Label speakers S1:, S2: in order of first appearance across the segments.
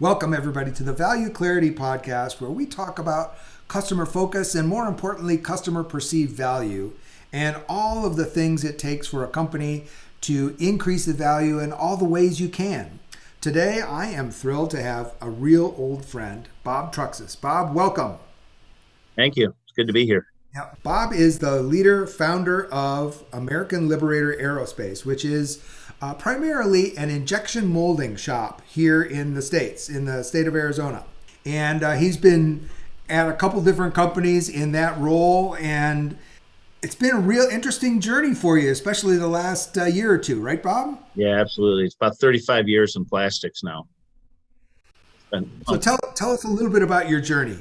S1: Welcome, everybody, to the Value Clarity Podcast, where we talk about customer focus and, more importantly, customer perceived value and all of the things it takes for a company to increase the value in all the ways you can. Today, I am thrilled to have a real old friend, Bob Truxas. Bob, welcome.
S2: Thank you. It's good to be here.
S1: Yeah, Bob is the leader, founder of American Liberator Aerospace, which is uh, primarily an injection molding shop here in the States, in the state of Arizona. And uh, he's been at a couple different companies in that role. And it's been a real interesting journey for you, especially the last uh, year or two, right, Bob?
S2: Yeah, absolutely. It's about 35 years in plastics now.
S1: so tell, tell us a little bit about your journey.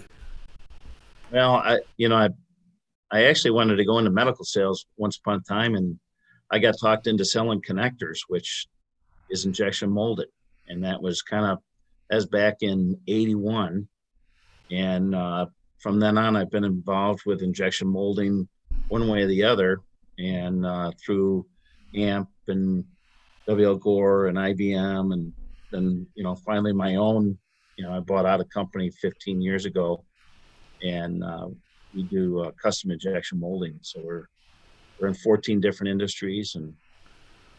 S2: Well, I, you know, I, I actually wanted to go into medical sales once upon a time and I got talked into selling connectors, which is injection molded, and that was kind of as back in '81, and uh, from then on, I've been involved with injection molding one way or the other, and uh, through AMP and WL Gore and IBM, and then you know finally my own. You know, I bought out a company 15 years ago, and uh, we do uh, custom injection molding. So we're we're in 14 different industries and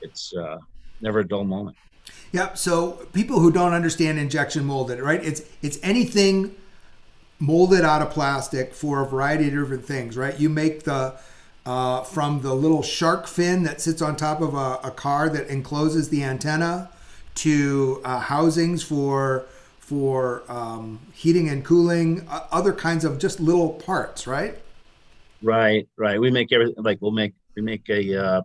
S2: it's uh, never a dull moment
S1: Yep. So people who don't understand injection molded, right? It's it's anything molded out of plastic for a variety of different things, right? You make the uh, from the little shark fin that sits on top of a, a car that encloses the antenna to uh, housings for for um, heating and cooling, other kinds of just little parts, right?
S2: Right, right. We make everything like we'll make we make a uh,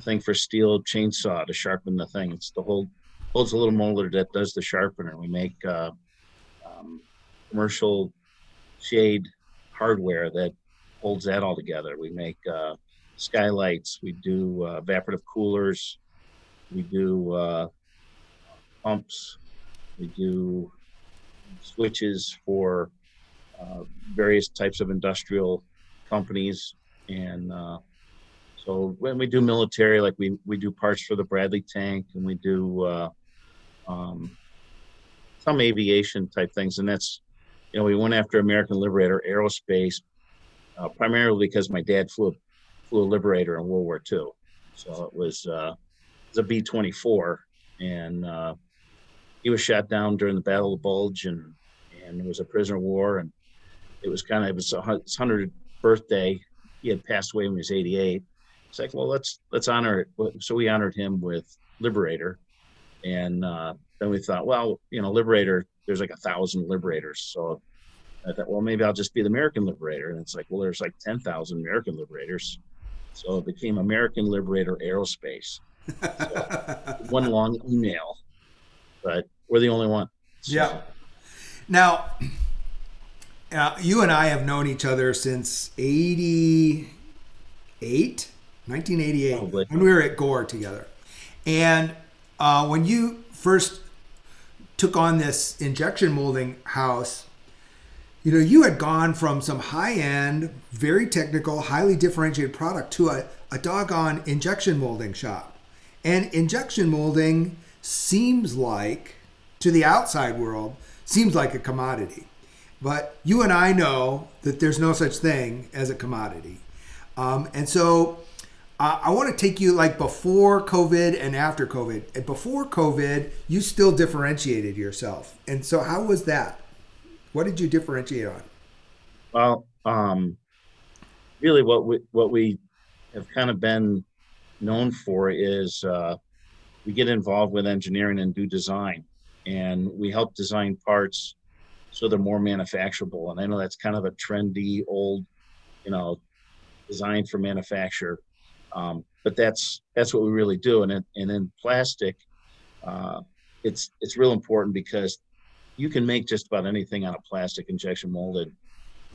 S2: thing for Stihl chainsaw to sharpen the thing. It's the whole holds a little molder that does the sharpener. We make uh, um, commercial shade hardware that holds that all together. We make uh, skylights. We do uh, evaporative coolers. We do uh, pumps. We do switches for uh, various types of industrial companies and uh, so when we do military like we we do parts for the bradley tank and we do uh, um, some aviation type things. And that's you know we went after american liberator aerospace uh, primarily because my dad flew flew a liberator in world war ii so it was uh, it was a b-24 and uh, he was shot down during the battle of bulge and and it was a prisoner of war and it was kind of it was his 100 birthday. He had passed away when he was 88. It's like, well, let's let's honor it. So we honored him with Liberator, and uh, then we thought, well, you know, Liberator. There's like a thousand Liberators, so I thought, well, maybe I'll just be the American Liberator. And it's like, well, there's like 10,000 American Liberators, so it became American Liberator Aerospace. So one long email, but we're the only one.
S1: So. Yeah. Now, uh, you and I have known each other since 88, 1988, Probably. when we were at Gore together. And uh, when you first took on this injection molding house, you know, you had gone from some high end, very technical, highly differentiated product to a, a doggone injection molding shop. And injection molding seems like, to the outside world, seems like a commodity. But you and I know that there's no such thing as a commodity. Um, and so uh, I want to take you like before COVID and after COVID. Before COVID, you still differentiated yourself. And so how was that? What did you differentiate on?
S2: Well, um, really what we, what we have kind of been known for is uh, we get involved with engineering and do design. And we help design parts so they're more manufacturable. And I know that's kind of a trendy, old, you know, design for manufacture. Um, but that's that's what we really do. And in, and in plastic, uh, it's it's real important because you can make just about anything out of plastic injection molded,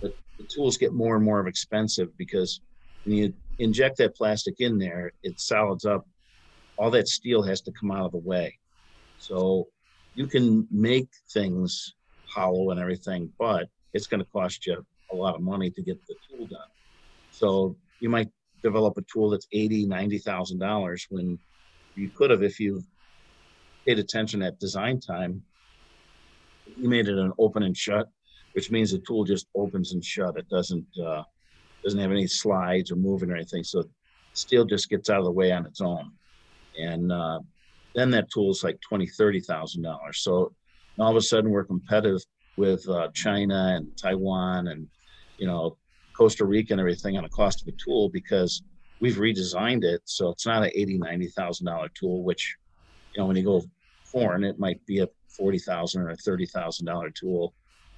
S2: but the tools get more and more expensive because when you inject that plastic in there, it solids up. All that steel has to come out of the way. So you can make things hollow and everything, but it's going to cost you a lot of money to get the tool done. So you might develop a tool that's eighty, ninety thousand dollars when you could have if you paid attention at design time. You made it an open and shut, which means the tool just opens and shut. It doesn't uh, doesn't have any slides or moving or anything. So steel just gets out of the way on its own. And uh, then that tool is like twenty, thirty thousand dollars. So all of a sudden we're competitive with uh, China and Taiwan and you know Costa Rica and everything on the cost of a tool because we've redesigned it so it's not an eighty, ninety thousand dollar tool, which you know when you go foreign it might be a forty thousand or a thirty thousand dollar tool.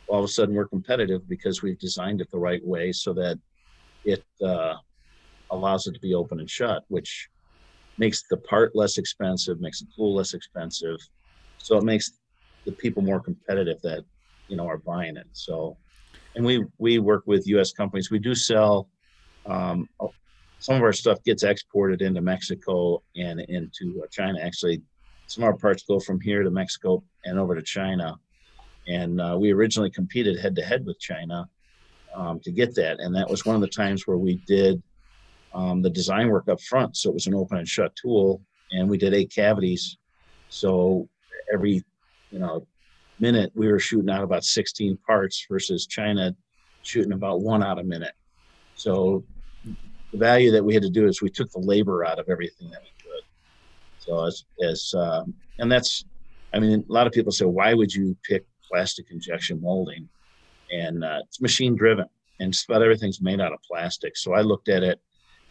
S2: All of a sudden we're competitive because we've designed it the right way so that it uh, allows it to be open and shut, which makes the part less expensive, makes the tool less expensive. So it makes the people more competitive that you know are buying it. So, and we we work with U.S. companies. We do sell um, some of our stuff gets exported into Mexico and into uh, China. Actually, some of our parts go from here to Mexico and over to China. And uh, we originally competed head to head with China um, to get that, and that was one of the times where we did um, the design work up front. So it was an open and shut tool, and we did eight cavities. So every you know minute we were shooting out about 16 parts versus China shooting about one out a minute. So the value that we had to do is we took the labor out of everything that we could. So as as um, and that's, I mean, a lot of people say, why would you pick plastic injection molding? And uh, it's machine driven, and just about everything's made out of plastic. So I looked at it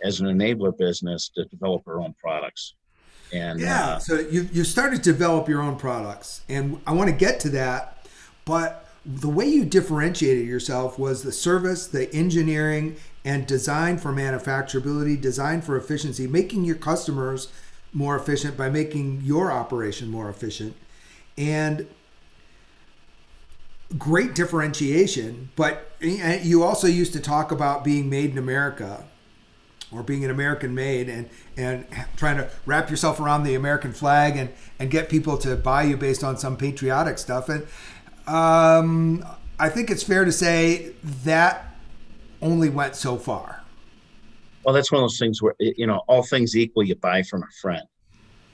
S2: as an enabler business to develop our own products. And
S1: yeah, uh, so you you started to develop your own products, and I want to get to that, but the way you differentiated yourself was the service, the engineering, and design for manufacturability, design for efficiency, making your customers more efficient by making your operation more efficient, and great differentiation. But you also used to talk about being made in America or being an American made and and trying to wrap yourself around the American flag and and get people to buy you based on some patriotic stuff and um, I think it's fair to say that only went so far.
S2: Well, that's one of those things where you know all things equal, you buy from a friend.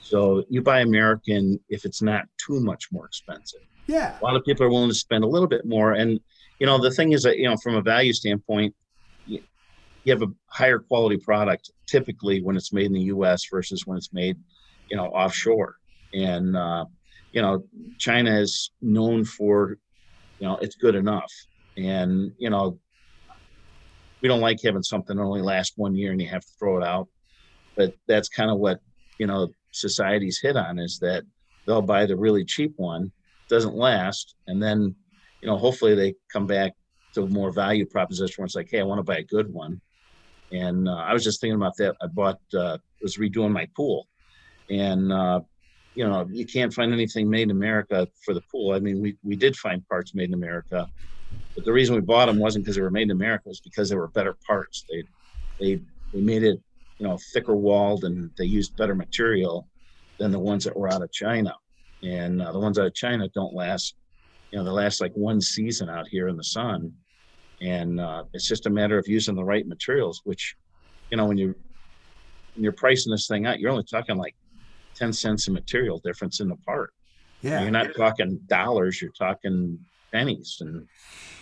S2: So you buy American if it's not too much more expensive.
S1: Yeah,
S2: a lot of people are willing to spend a little bit more, and you know the thing is that you know from a value standpoint, you have a higher quality product typically when it's made in the U.S. versus when it's made, you know, offshore. And uh, you know, China is known for, you know, it's good enough. And you know, we don't like having something that only lasts one year and you have to throw it out. But that's kind of what you know society's hit on is that they'll buy the really cheap one, doesn't last, and then you know hopefully they come back to a more value proposition where it's like, hey, I want to buy a good one and uh, I was just thinking about that. I bought, uh, was redoing my pool, and uh, you know, you can't find anything made in America for the pool. I mean, we we did find parts made in America, but the reason we bought them wasn't because they were made in America. It was because they were better parts. They they they made it, you know, thicker walled, and they used better material than the ones that were out of China. And uh, the ones out of China don't last. You know, they last like one season out here in the sun and uh, it's just a matter of using the right materials which you know when you when you're pricing this thing out you're only talking like 10 cents of material difference in the part. Yeah. You're not talking dollars you're talking pennies and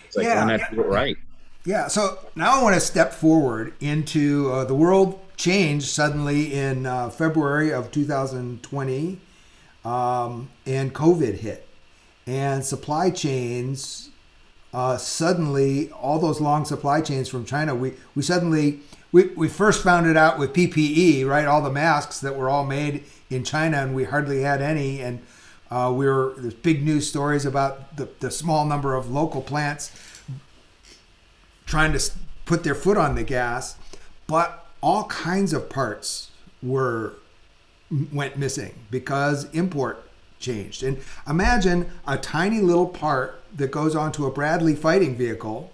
S2: it's like yeah. why not do it right?
S1: Yeah so now i want to step forward into uh, the world changed suddenly in uh, february of 2020 um, and covid hit and supply chains uh, suddenly all those long supply chains from China, we, we suddenly, we, we first found it out with PPE, right? All the masks that were all made in China and we hardly had any. And uh, we were, there's big news stories about the, the small number of local plants trying to put their foot on the gas. But all kinds of parts were went missing because import changed. And imagine a tiny little part that goes onto a Bradley fighting vehicle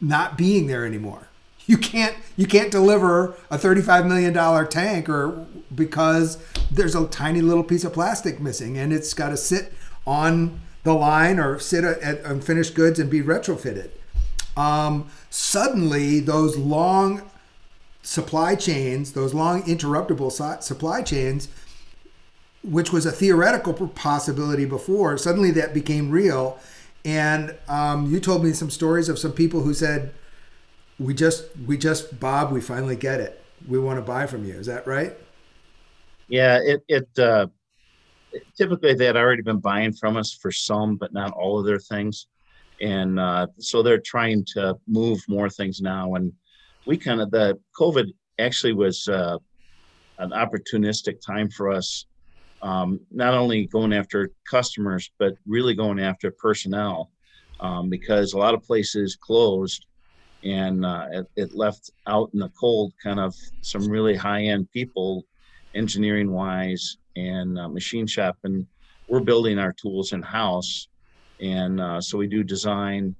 S1: not being there anymore. You can't you can't deliver a 35 million dollar tank or because there's a tiny little piece of plastic missing and it's got to sit on the line or sit at unfinished goods and be retrofitted. Um, suddenly, those long supply chains, those long interruptible supply chains, which was a theoretical possibility before, suddenly that became real. And um, you told me some stories of some people who said, "We just, we just, Bob, we finally get it. We want to buy from you." Is that right?
S2: Yeah, it it uh, typically they had already been buying from us for some, but not all of their things, and uh, so they're trying to move more things now. And we kind of the COVID actually was uh, an opportunistic time for us, um, not only going after customers but really going after personnel, um, because a lot of places closed, and uh, it, it left out in the cold kind of some really high end people, engineering wise and uh, machine shop, and we're building our tools in house, and uh, so we do design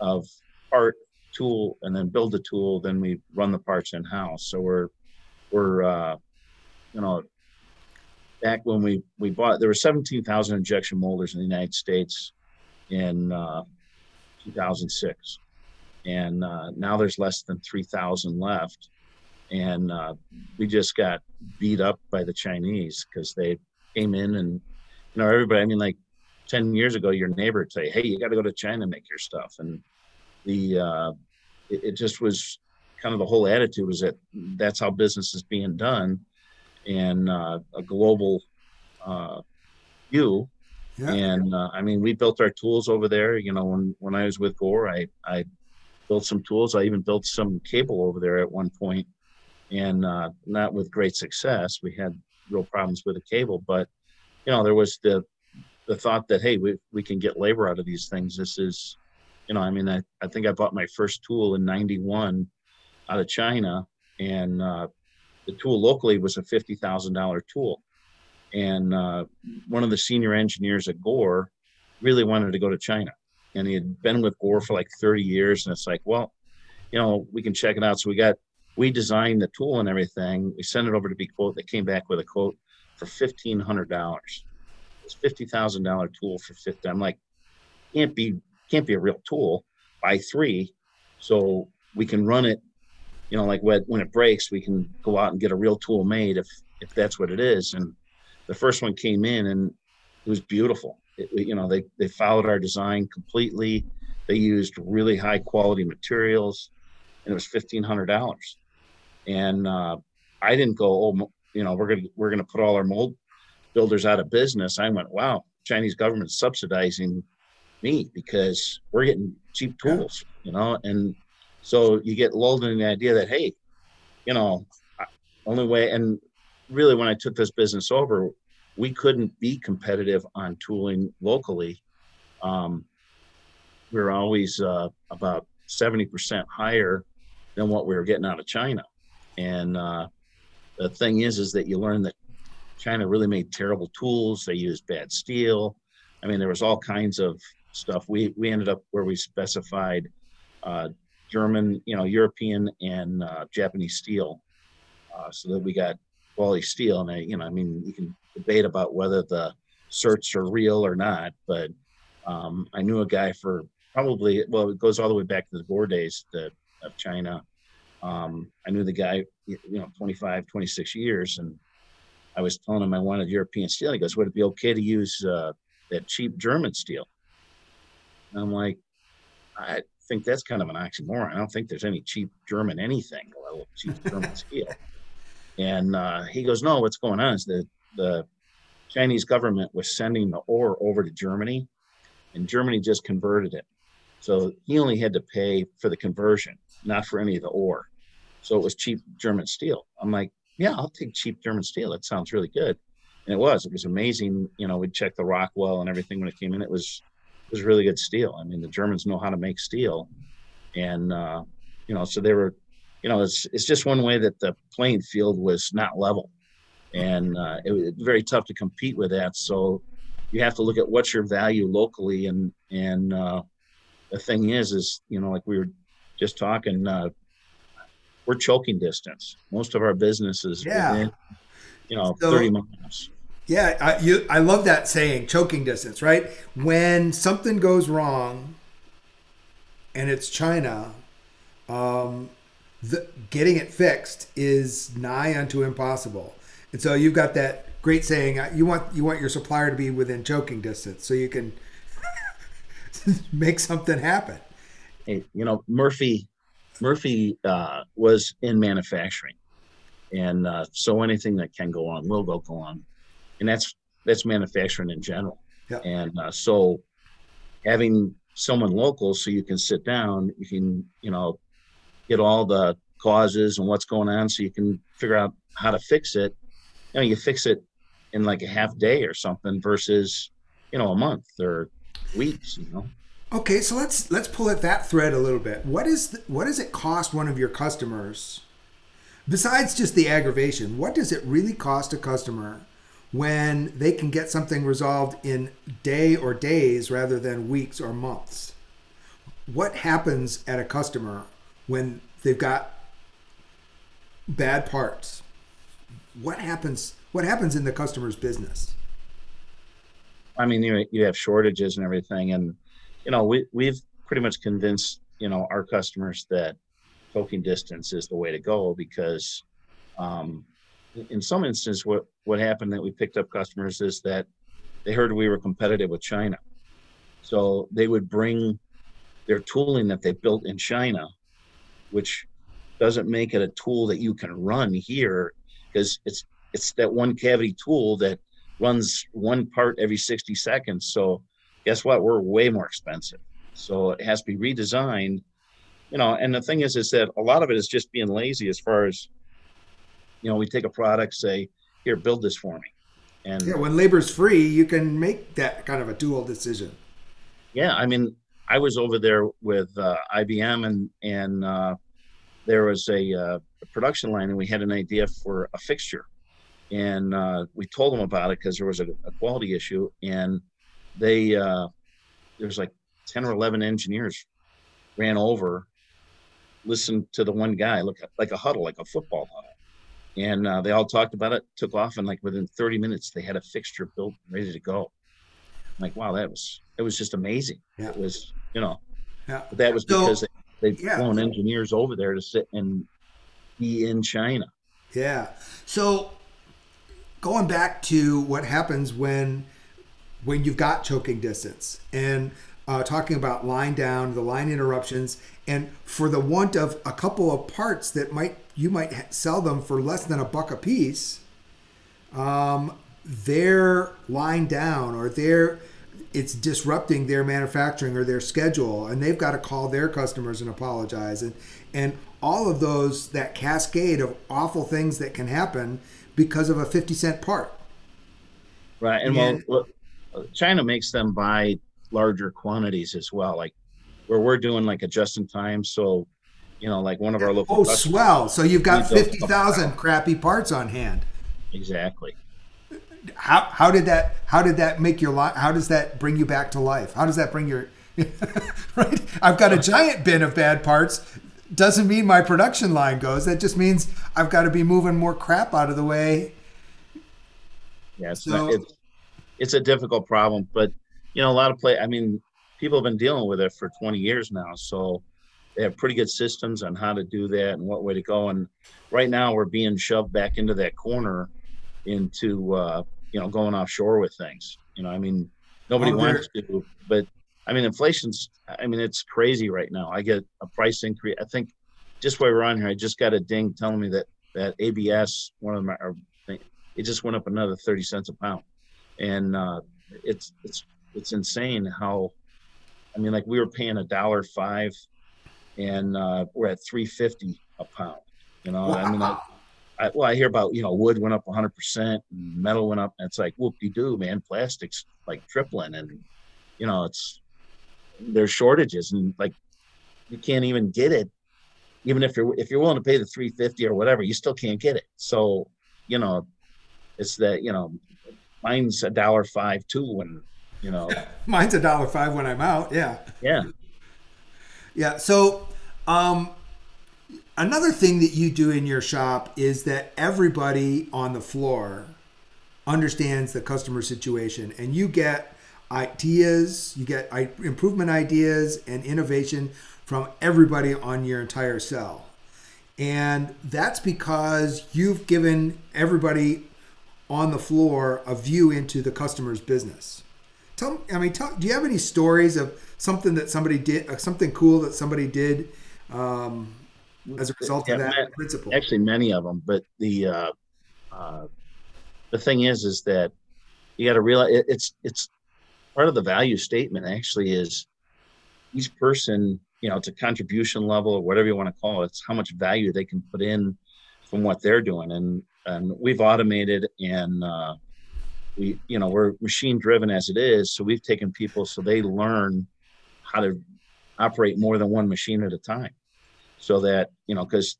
S2: of part tool and then build the tool then we run the parts in house so we're we're uh, back when we we bought there were 17,000 injection molders in the United States in uh, 2006 and uh, now there's less than 3,000 left. And uh, we just got beat up by the Chinese because they came in and you know everybody I mean like 10 years ago your neighbor would say hey you got to go to China and make your stuff. And the uh, it, it, just was kind of the whole attitude was that that's how business is being done and uh, a global uh, view. Yeah. and uh, i mean we built our tools over there. You know when when i was with gore i i built some tools. I even built some cable over there at one point. And uh, not with great success. We had real problems with the cable. But you know there was the the thought that hey we, we can get labor out of these things. This is you know, I mean, I, I think I bought my first tool in 91 out of China. And uh, the tool locally was a $50,000 tool. And uh, one of the senior engineers at Gore really wanted to go to China. And he had been with Gore for like 30 years. And it's like, well, you know, we can check it out. So we got, we designed the tool and everything. We sent it over to be quote. They came back with a quote for $1,500. It's $50,000 tool for 50. I'm like, can't be can't be a real tool. Buy three, so we can run it. You know, like when when it breaks, we can go out and get a real tool made if if that's what it is. And the first one came in and it was beautiful. It, you know, they they followed our design completely. They used really high quality materials, and it was fifteen hundred dollars. And uh, I didn't go, oh, you know, we're gonna we're gonna put all our mold builders out of business. I went, wow, Chinese government subsidizing me because we're getting cheap tools, you know, and so you get lulled in the idea that hey, you know, only way and really when I took this business over, we couldn't be competitive on tooling locally. Um, we were always uh, about 70% higher than what we were getting out of China. And uh, the thing is, is that you learn that China really made terrible tools. They used bad steel. I mean, there was all kinds of stuff. We we ended up where we specified uh, German, you know, European and uh, Japanese steel, uh, so that we got quality steel. And I, you know, I mean, you can debate about whether the certs are real or not, but um, I knew a guy for probably well, it goes all the way back to the Gore days of China. Um, I knew the guy, you know, 25, 26 years, and I was telling him I wanted European steel. He goes, "Would it be okay to use uh, that cheap German steel?" And I'm like, I think that's kind of an oxymoron. I don't think there's any cheap German anything, little cheap German steel. And uh, he goes, no, what's going on is that the Chinese government was sending the ore over to Germany, and Germany just converted it. So he only had to pay for the conversion, not for any of the ore. So it was cheap German steel. I'm like, yeah, I'll take cheap German steel. That sounds really good. And it was. It was amazing. You know, we'd check the Rockwell and everything when it came in. It was was really good steel. I mean, the Germans know how to make steel, and uh, you know, so they were, you know, it's it's just one way that the playing field was not level, and uh, it was very tough to compete with that. So you have to look at what's your value locally, and and uh, the thing is, is you know, like we were just talking, uh, we're choking distance. Most of our business is
S1: Yeah.
S2: within, you know,
S1: So-
S2: thirty miles.
S1: Yeah, I, you, I love that saying, choking distance, right? When something goes wrong and it's China, um, the, getting it fixed is nigh unto impossible. And so you've got that great saying, uh, you want you want your supplier to be within choking distance so you can make something happen.
S2: Hey, you know, Murphy, Murphy uh, was in manufacturing, and uh, so anything that can go on will go go on, and that's that's manufacturing in general.
S1: Yeah.
S2: And uh, so, having someone local, so you can sit down, you can you know, get all the causes and what's going on, so you can figure out how to fix it. You know, you fix it in like a half day or something versus you know a month or weeks. You know.
S1: Okay, so let's let's pull at that thread a little bit. What is the, what does it cost one of your customers besides just the aggravation? What does it really cost a customer when they can get something resolved in day or days rather than weeks or months? What happens at a customer when they've got bad parts? What happens what happens in the customer's business?
S2: I mean, you you have shortages and everything, and you know we we've pretty much convinced you know our customers that choking distance is the way to go because um, in some instances what what happened that we picked up customers is that they heard we were competitive with China, so they would bring their tooling that they built in China, which doesn't make it a tool that you can run here because it's it's that one cavity tool that runs one part every 60 seconds. So guess what? We're way more expensive. So it has to be redesigned. You know, and the thing is, is that a lot of it is just being lazy as far as, you know, we take a product, say, here, build this for me. And
S1: Yeah, when labor's free, you can make that kind of a dual decision.
S2: yeah, I mean, I was over there with uh, IBM and, and uh, there was a, uh, a production line and we had an idea for a fixture. And uh, we told them about it because there was a, a quality issue. And they, uh, there was like 10 or 11 engineers ran over, listened to the one guy, look like a huddle, like a football huddle. And uh, they all talked about it, took off, and like within 30 minutes, they had a fixture built, ready to go. I'm like, wow, that was it was just amazing.
S1: Yeah.
S2: It was, you know,
S1: Yeah.
S2: that was
S1: So-
S2: because they, they've
S1: yeah.
S2: flown engineers over there to sit and be in China.
S1: Yeah. So going back to what happens when when you've got choking distance and uh, talking about line down, the line interruptions, and for the want of a couple of parts that might you might sell them for less than a buck a piece, um, they're lying down or they're it's disrupting their manufacturing or their schedule and they've got to call their customers and apologize and and all of those that cascade of awful things that can happen because of a 50 cent part
S2: Right. And
S1: Yeah.
S2: well, China makes them buy larger quantities as well. Like where we're doing like a just in time. So, you know, like one of our local
S1: oh swell so you've got
S2: built
S1: 50,000 crappy parts on hand
S2: Exactly.
S1: how how did that how did that make your life how does that bring you back to life how does that bring your right i've got a giant bin of bad parts doesn't mean my production line goes that just means i've got to be moving more crap out of the way
S2: Yeah. It's,
S1: So-
S2: not, it's, it's a difficult problem, but you know, a lot of play, I mean, people have been dealing with it for 20 years now. So they have pretty good systems on how to do that and what way to go. And right now we're being shoved back into that corner into, uh, you know, going offshore with things, you know, I mean, nobody
S1: Oh,
S2: wants to, but I mean, inflation's, I mean, it's crazy right now. I get a price increase. I think just while we're on here, I just got a ding telling me that, that ABS, one of my, it just went up another 30 cents a pound. And, uh, it's, it's, it's insane how, I mean, like we were paying a dollar five and, uh, we're at 350 a pound, you know, I mean, I, I, well, I hear about, you know, wood went up 100%, metal went up. And it's like, whoop de doo, man. Plastics like tripling. And, you know, it's, there's shortages and like you can't even get it. Even if you're, if you're willing to pay the 350 or whatever, you still can't get it. So, you know, it's that you know, mine's a dollar five too, and you know,
S1: Mine's a dollar five when I'm out. Yeah.
S2: yeah,
S1: Yeah. So, um, another thing that you do in your shop is that everybody on the floor understands the customer situation, and you get ideas, you get improvement ideas and innovation from everybody on your entire cell. And that's because you've given everybody on the floor a view into the customer's business. Tell I mean, tell, do you have any stories of something that somebody did, uh, something cool that somebody did um, as a result of that
S2: ma-
S1: principle?
S2: actually many of them. But the uh, uh, the thing is, is that you got to realize it, it's it's part of the value statement. Actually, is each person, you know, it's a contribution level or whatever you want to call it. It's how much value they can put in from what they're doing, and and we've automated and uh, we, you know, we're machine driven as it is. So we've taken people so they learn how to operate more than one machine at a time, so that you know, because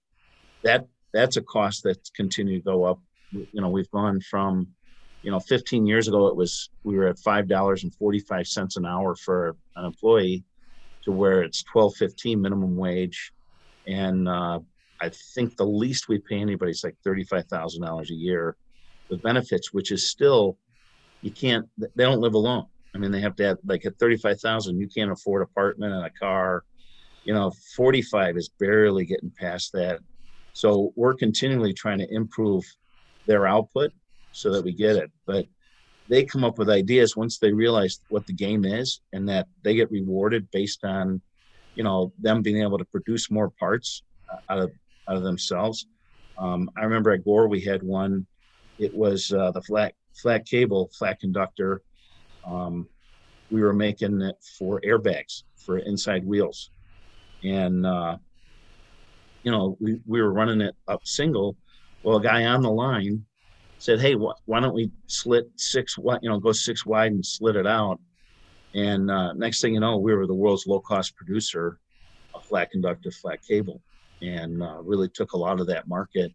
S2: that that's a cost that's continued to go up. You know, we've gone from, you know, 15 years ago it was we were at five dollars and 45 cents an hour for an employee, to where it's 12.15 minimum wage, and uh, I think the least we pay anybody is like thirty-five thousand dollars a year with benefits, which is still you can't. They don't live alone. I mean, they have to have like at thirty-five thousand, you can't afford apartment and a car. You know, forty-five is barely getting past that. So we're continually trying to improve their output so that we get it. But they come up with ideas once they realize what the game is and that they get rewarded based on, you know, them being able to produce more parts uh, out of out of themselves. Um, I remember at Gore we had one. It was uh, the flat flat cable, flat conductor. Um, we were making it for airbags for inside wheels, and uh, you know we, we were running it up single. Well, a guy on the line said, "Hey, wh- why don't we slit six? wi- You know, go six wide and slit it out." And uh, next thing you know, we were the world's low cost producer of flat conductor, flat cable and uh, really took a lot of that market,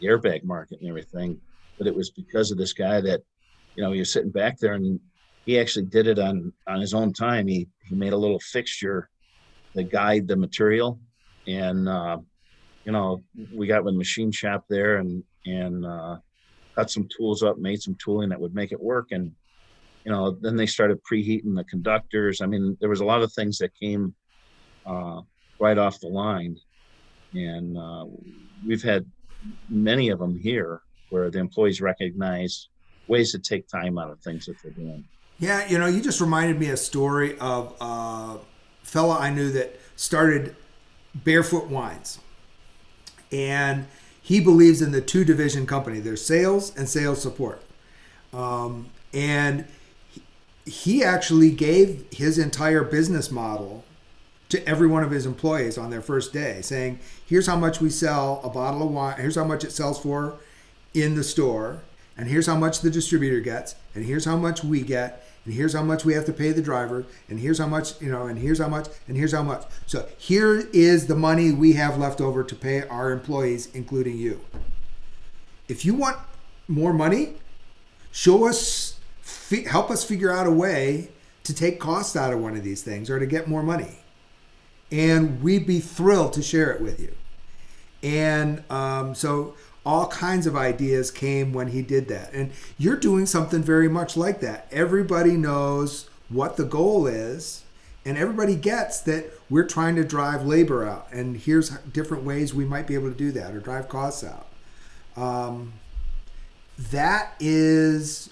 S2: the airbag market and everything. But it was because of this guy that, you know, he was sitting back there and he actually did it on on his own time. He he made a little fixture to guide the material, and uh, you know, we got with the machine shop there and and uh, cut some tools up, made some tooling that would make it work, and you know, then they started preheating the conductors. I mean, there was a lot of things that came uh, right off the line and uh, we've had many of them here where the employees recognize ways to take time out of things that they're doing.
S1: Yeah, you know, you just reminded me a story of a fella I knew that started Barefoot Wines. And he believes in the two division company there's sales and sales support. Um, and he- actually gave his entire business model to every one of his employees on their first day, saying, "Here's how much we sell a bottle of wine. Here's how much it sells for in the store, and here's how much the distributor gets, and here's how much we get, and here's how much we have to pay the driver, and here's how much you know, and here's how much, and here's how much. So here is the money we have left over to pay our employees, including you. If you want more money, show us, help us figure out a way to take costs out of one of these things or to get more money." and we'd be thrilled to share it with you. And um, so all kinds of ideas came when he did that. And you're doing something very much like that. Everybody knows what the goal is, and everybody gets that we're trying to drive labor out. And here's different ways we might be able to do that or drive costs out. Um, that is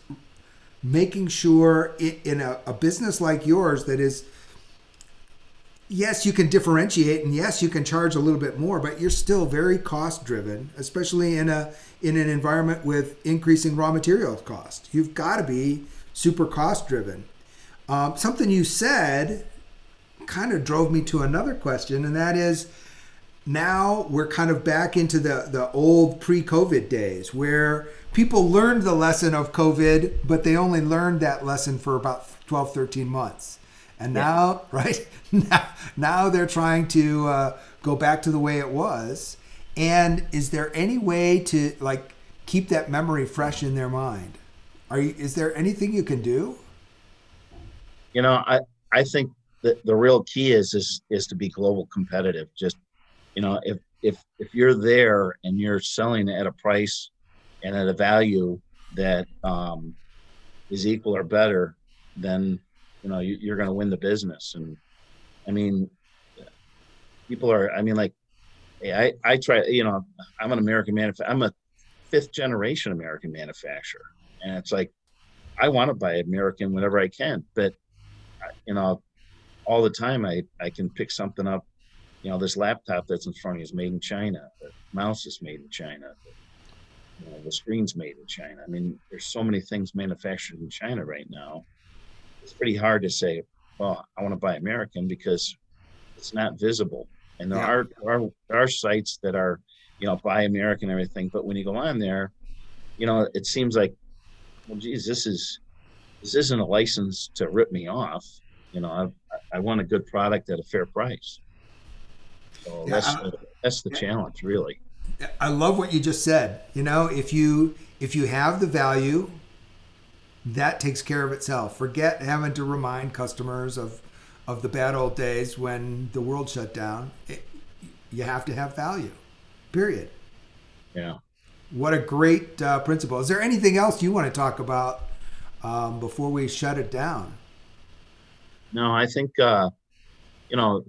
S1: making sure i in a, a business like yours that is yes, you can differentiate and yes, you can charge a little bit more, but you're still very cost driven, especially in a in an environment with increasing raw material cost. You've got to be super cost driven. Um, something you said kind of drove me to another question, and that is now we're kind of back into the, the old pre COVID days where people learned the lesson of COVID, but they only learned that lesson for about 12, 13 months. And now, right now, now they're trying to uh, go back to the way it was. And is there any way to like keep that memory fresh in their mind. Are you, is there anything you can do?
S2: You know, I I think that the real key is is is to be global competitive. Just you know, if if if you're there and you're selling at a price and at a value that um, is equal or better, then you know you, are going to win the business. And I mean, people are. I mean, like, I I try. You know, I'm an American manufacturer. I'm a fifth generation American manufacturer, and it's like I want to buy American whenever I can, but you know, all the time I I can pick something up. You know, this laptop that's in front of you is made in China. The mouse is made in China. The, you know, the screen's made in China. I mean, there's so many things manufactured in China right now. It's pretty hard to say, well, I want to buy American because it's not visible. And there yeah. are there are there are sites that are you know, buy American and everything. But when you go on there, you know, it seems like, well, geez, this is this isn't a license to rip me off. You know, I I want a good product at a fair price. So yeah, that's the, that's the challenge, really.
S1: I love what you just said. You know, if you if you have the value, that takes care of itself. Forget having to remind customers of of the bad old days when the world shut down. It, you have to have value. Period.
S2: Yeah.
S1: What a great uh, principle. Is there anything else you want to talk about um, before we shut it down?
S2: No, I think uh, you know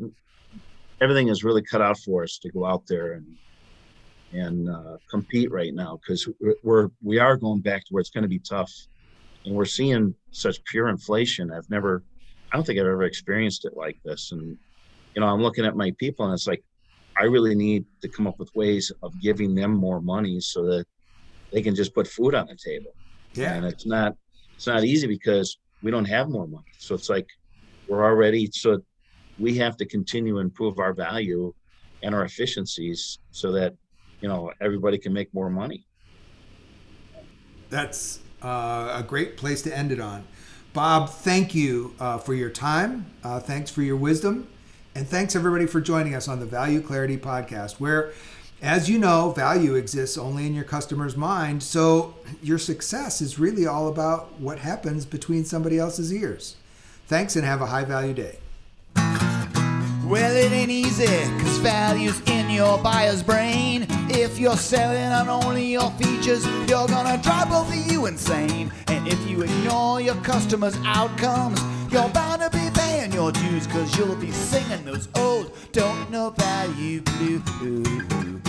S2: everything is really cut out for us to go out there and and uh, compete right now because we're we are going back to where it's going to be tough, and we're seeing such pure inflation. I've never, I don't think I've ever experienced it like this. And you know, I'm looking at my people, and it's like I really need to come up with ways of giving them more money so that they can just put food on the table.
S1: Yeah.
S2: And it's not it's not easy because we don't have more money. So it's like we're already so we have to continue to improve our value and our efficiencies so that you know everybody can make more money.
S1: That's uh, a great place to end it on. Bob, thank you uh, for your time. Uh, thanks for your wisdom. And thanks everybody for joining us on the Value Clarity Podcast, where, as you know, value exists only in your customer's mind. So your success is really all about what happens between somebody else's ears. Thanks and have a high value day.
S3: Well, it ain't easy, cause value's in your buyer's brain. If you're selling on only your features, you're gonna drive both of you insane. And if you ignore your customers' outcomes, you're bound to be paying your dues, cause you'll be singing those old don't know value blues.